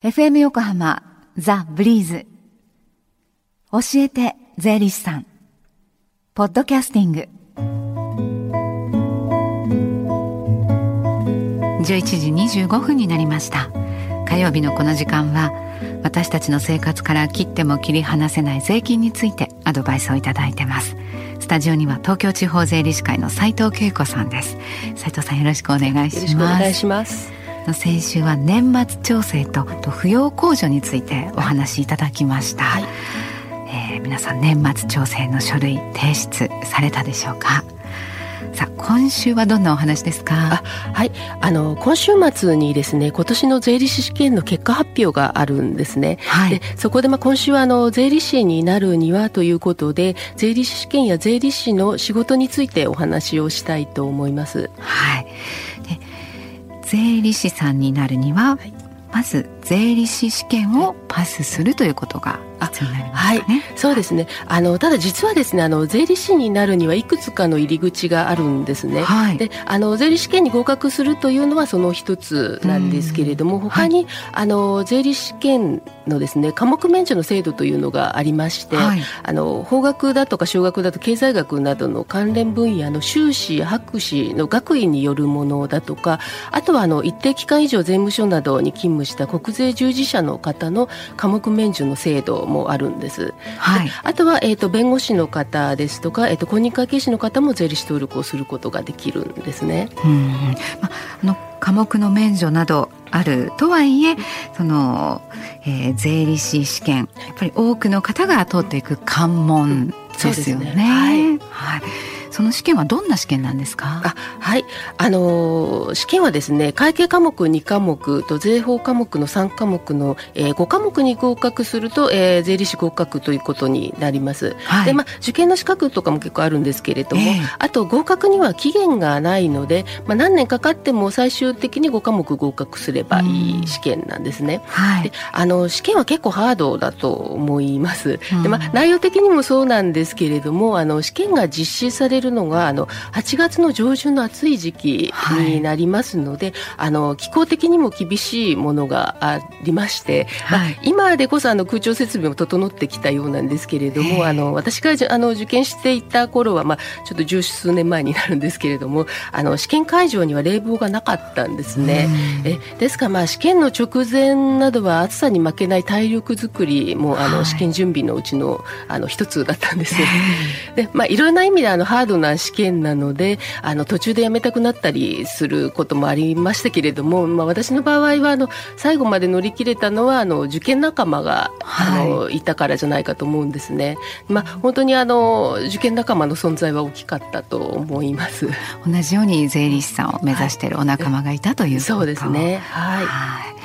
FM 横浜ザ・ブリーズ。教えて税理士さん。ポッドキャスティング。11時25分になりました。火曜日のこの時間は私たちの生活から切っても切り離せない税金についてアドバイスをいただいてます。スタジオには東京地方税理士会の斉藤恵子さんです。斉藤さんよろしくお願いします。お願いします。先週は年末調整と扶養控除についてお話しいただきました、はい、えー、皆さん年末調整の書類提出されたでしょうか？さあ今週はどんなお話ですか？はい。あの今週末にですね今年の税理士試験の結果発表があるんですね、はい、でそこでまあ今週はあの税理士になるにはということで税理士試験や税理士の仕事についてお話をしたいと思います。はい税理士さんになるには、はい、まず税理士試験をパスするということが必要になりますかね。はい、そうですね。あのただ実はですね、あの税理士になるにはいくつかの入り口があるんですね。はい、で、あの税理士試験に合格するというのはその一つなんですけれども、他に、はい、あの税理士試験のですね科目免除の制度というのがありまして、はい、あの法学だとか小学だと経済学などの関連分野の修士博士の学位によるものだとか、あとはあの一定期間以上税務署などに勤務した国税従事者の方の科目免除の制度もあるんです。はい、あとは、えーと、弁護士の方ですとか、えーと、公認会計士の方も税理士登録をすることができるんですね。うんまあの科目の免除などあるとはいえその、えー、税理士試験やっぱり多くの方が通っていく関門ですよね。ねはい、はいその試験はどんな試験なんですか？あはい。あのー、試験はですね会計科目2科目と税法科目の3科目の、えー、5科目に合格すると、えー、税理士合格ということになります、はい、でまあ受験の資格とかも結構あるんですけれども、えー、あと合格には期限がないので、まあ、何年かかっても最終的に5科目合格すればいい試験なんですね、はい、であの試験は結構ハードだと思います、うん、でまあ、内容的にもそうなんですけれどもあの試験が実施されるるのがあの8月の上旬の暑い時期になりますので、はい、あの気候的にも厳しいものがありまして、はい、まあ、今でこそあの空調設備も整ってきたようなんですけれどもあの私があの受験していた頃は、まあ、ちょっと十数年前になるんですけれどもあの試験会場には冷房がなかったんですね。えですからまあ試験の直前などは暑さに負けない体力作りもあの試験準備のうちのあの一つだったんです。ね。でまあいろんな意味であのハードな試験なのであの途中でやめたくなったりすることもありましたけれども、まあ、私の場合はあの最後まで乗り切れたのはあの受験仲間が、はい、あのいたからじゃないかと思うんですね。まあ、本当にあの受験仲間の存在は大きかったと思います。同じように税理士さんを目指しているお仲間がいたという、はい、そうですね。はい。はい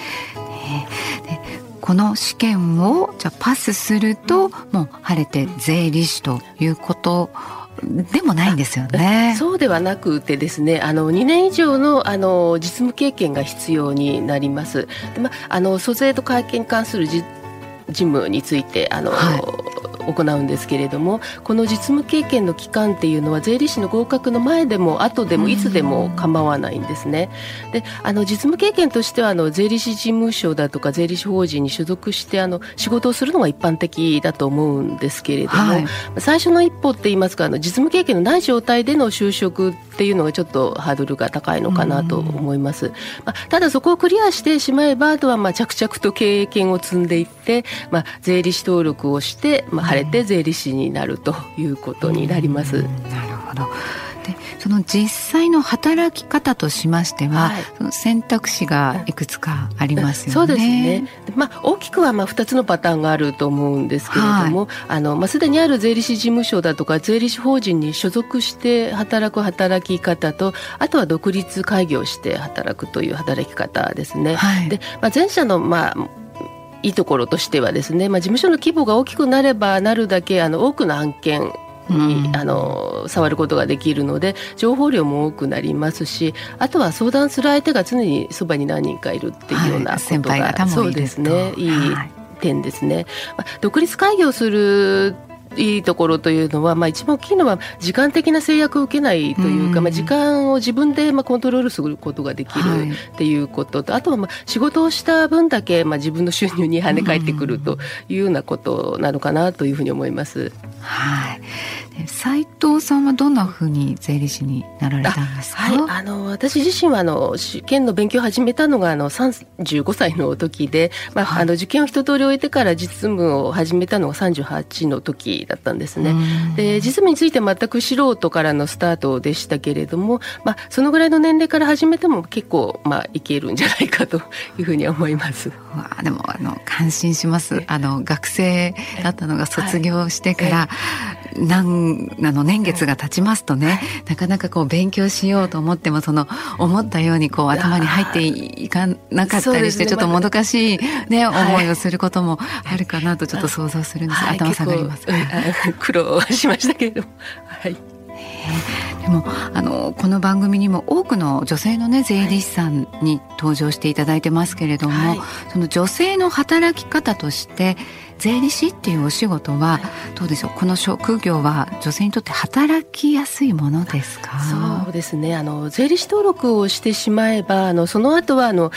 ね、でこの試験をじゃパスするともう晴れて税理士ということでもないんですよね。そうではなくてですね、あの2年以上のあの実務経験が必要になります。でまあの租税と会計に関する事務についてあの、はい行うんですけれどもこの実務経験の期間っていうのは税理士の合格の前でも後でもいつでも構わないんですね。であの実務経験としてはあの税理士事務所だとか税理士法人に所属してあの仕事をするのが一般的だと思うんですけれども、はい、最初の一歩っていいますかあの実務経験のない状態での就職っていうのがちょっとハードルが高いのかなと思います。まあ、ただそこをクリアしてしまえばあとはまあ着々と経験を積んでいって、まあ、税理士登録をして、まあ、晴れて税理士になるということになります。なるほどでその実際の働き方としましては、はい、その選択肢がいくつかありますよね。そうですね。まあ大きくはまあ二つのパターンがあると思うんですけれども、はい、あのまあすでにある税理士事務所だとか税理士法人に所属して働く働き方と、あとは独立開業して働くという働き方ですね。はい、で、まあ前者のまあいいところとしてはですね、まあ、事務所の規模が大きくなればなるだけあの多くの案件に、うん、あの触ることができるので情報量も多くなりますしあとは相談する相手が常にそばに何人かいるっていうようなことが、はい、そうですね。いい点ですね。まあ、独立会議をするいいところというのは、まあ、一番大きいのは時間的な制約を受けないというか、うん、まあ、時間を自分でまあコントロールすることができるっていうことと、はい、あとはまあ仕事をした分だけまあ自分の収入に跳ね返ってくるというようなことなのかなというふうに思います。はい斉藤さんはどんなふうに税理士になられたんですか？はい、あの私自身はあの試験の勉強を始めたのがあの35歳の時で、まあ、はい、あの受験を一通り終えてから実務を始めたのが38の時だったんですね。で実務について全く素人からのスタートでしたけれども、まあ、そのぐらいの年齢から始めても結構、まあ、いけるんじゃないかというふうに思います。わあでもあの感心します。あの学生だったのが卒業してから、はい何あの年月が経ちますとね、なかなかこう勉強しようと思ってもその思ったようにこう頭に入っていかなかったりして、ちょっともどかしいね、思いをすることもあるかなとちょっと想像するんです、頭下がります。苦労しましたけれども。はいでもあのこの番組にも多くの女性のね税理士さんに登場していただいてますけれども、はい、その女性の働き方として税理士っていうお仕事はどうでしょう？この職業は女性にとって働きやすいものですか？そうですね。あの税理士登録をしてしまえばあのその後はあの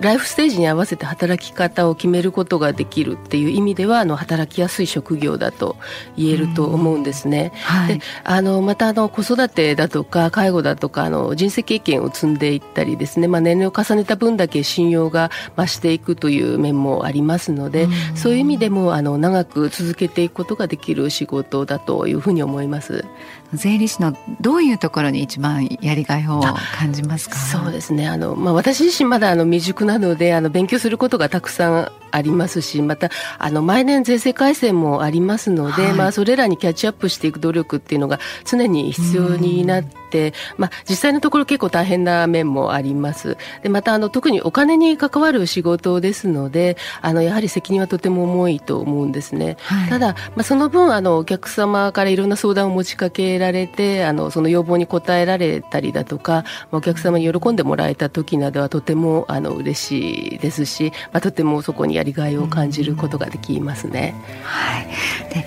ライフステージに合わせて働き方を決めることができるっていう意味ではあの働きやすい職業だと言えると思うんですね。はい、であのまたあの子育てだとか介護だとかあの人生経験を積んでいったりですね、まあ、年齢を重ねた分だけ信用が増していくという面もありますのでそういう意味でもあの長く続けていくことができる仕事だというふうに思います。税理士のどういうところに一番やりがいを感じますか？そうですねあの、まあ、私自身まだあの未熟ななのであの勉強することがたくさんありますしまたあの毎年税制改正もありますので、はい、まあ、それらにキャッチアップしていく努力っていうのが常に必要になって、まあ、実際のところ結構大変な面もあります。でまたあの特にお金に関わる仕事ですのであのやはり責任はとても重いと思うんですね、はい、ただ、まあ、その分あのお客様からいろんな相談を持ちかけられてあのその要望に応えられたりだとかお客様に喜んでもらえた時などはとてもあの嬉しいですし、まあ、とてもそこにやりがいを感じることができますね。はい、で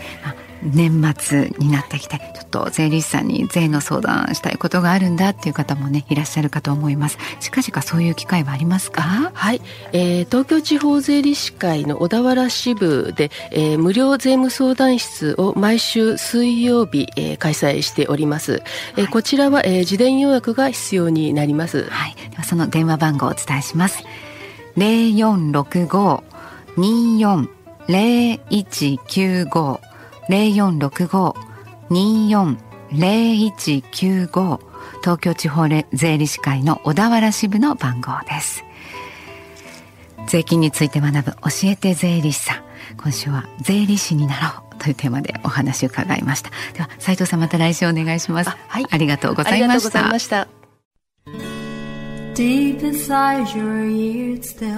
年末になってきてちょっと税理士さんに税の相談したいことがあるんだっていう方もねいらっしゃるかと思います近々そういう機会はありますかはい、えー、東京地方税理士会の小田原支部で、えー、無料税務相談室を毎週水曜日、えー、開催しております、はい、えー、こちらは、えー、事前予約が必要になりますはいではその電話番号をお伝えします0465 240195 0465-240195東京地方税理士会の小田原支部の番号です。税金について学ぶ教えて税理士さん。今週は税理士になろうというテーマでお話を伺いました。では斉藤さんまた来週お願いします。はい。ありがとうございました。Deep inside your ears still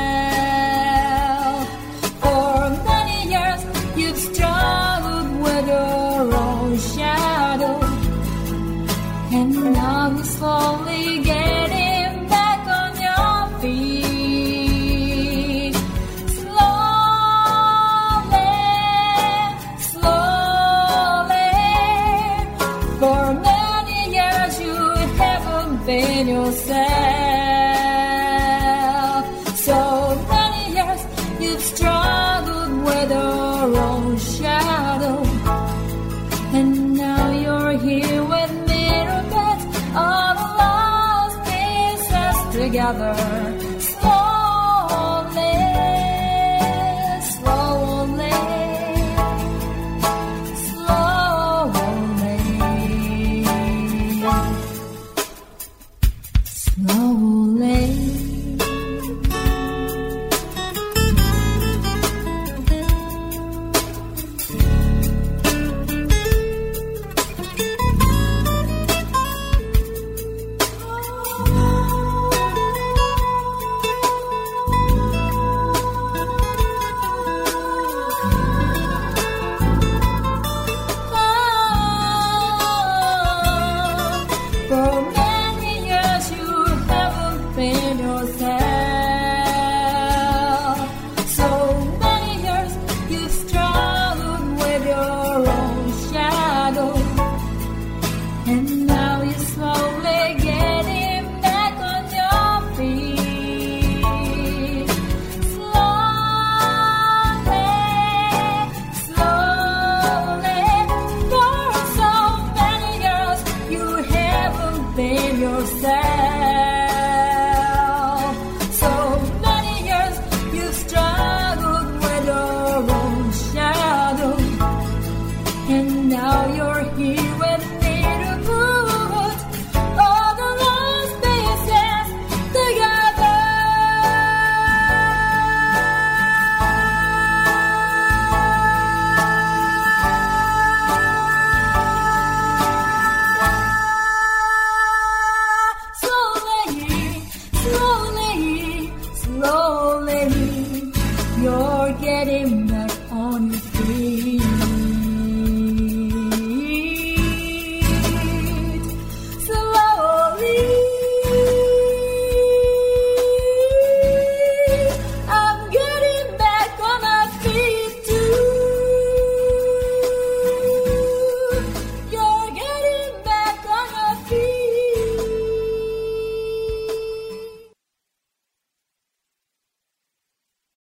yourself. So many years you've struggled with your own shadow, and now you're here with me, but all of lost pieces together.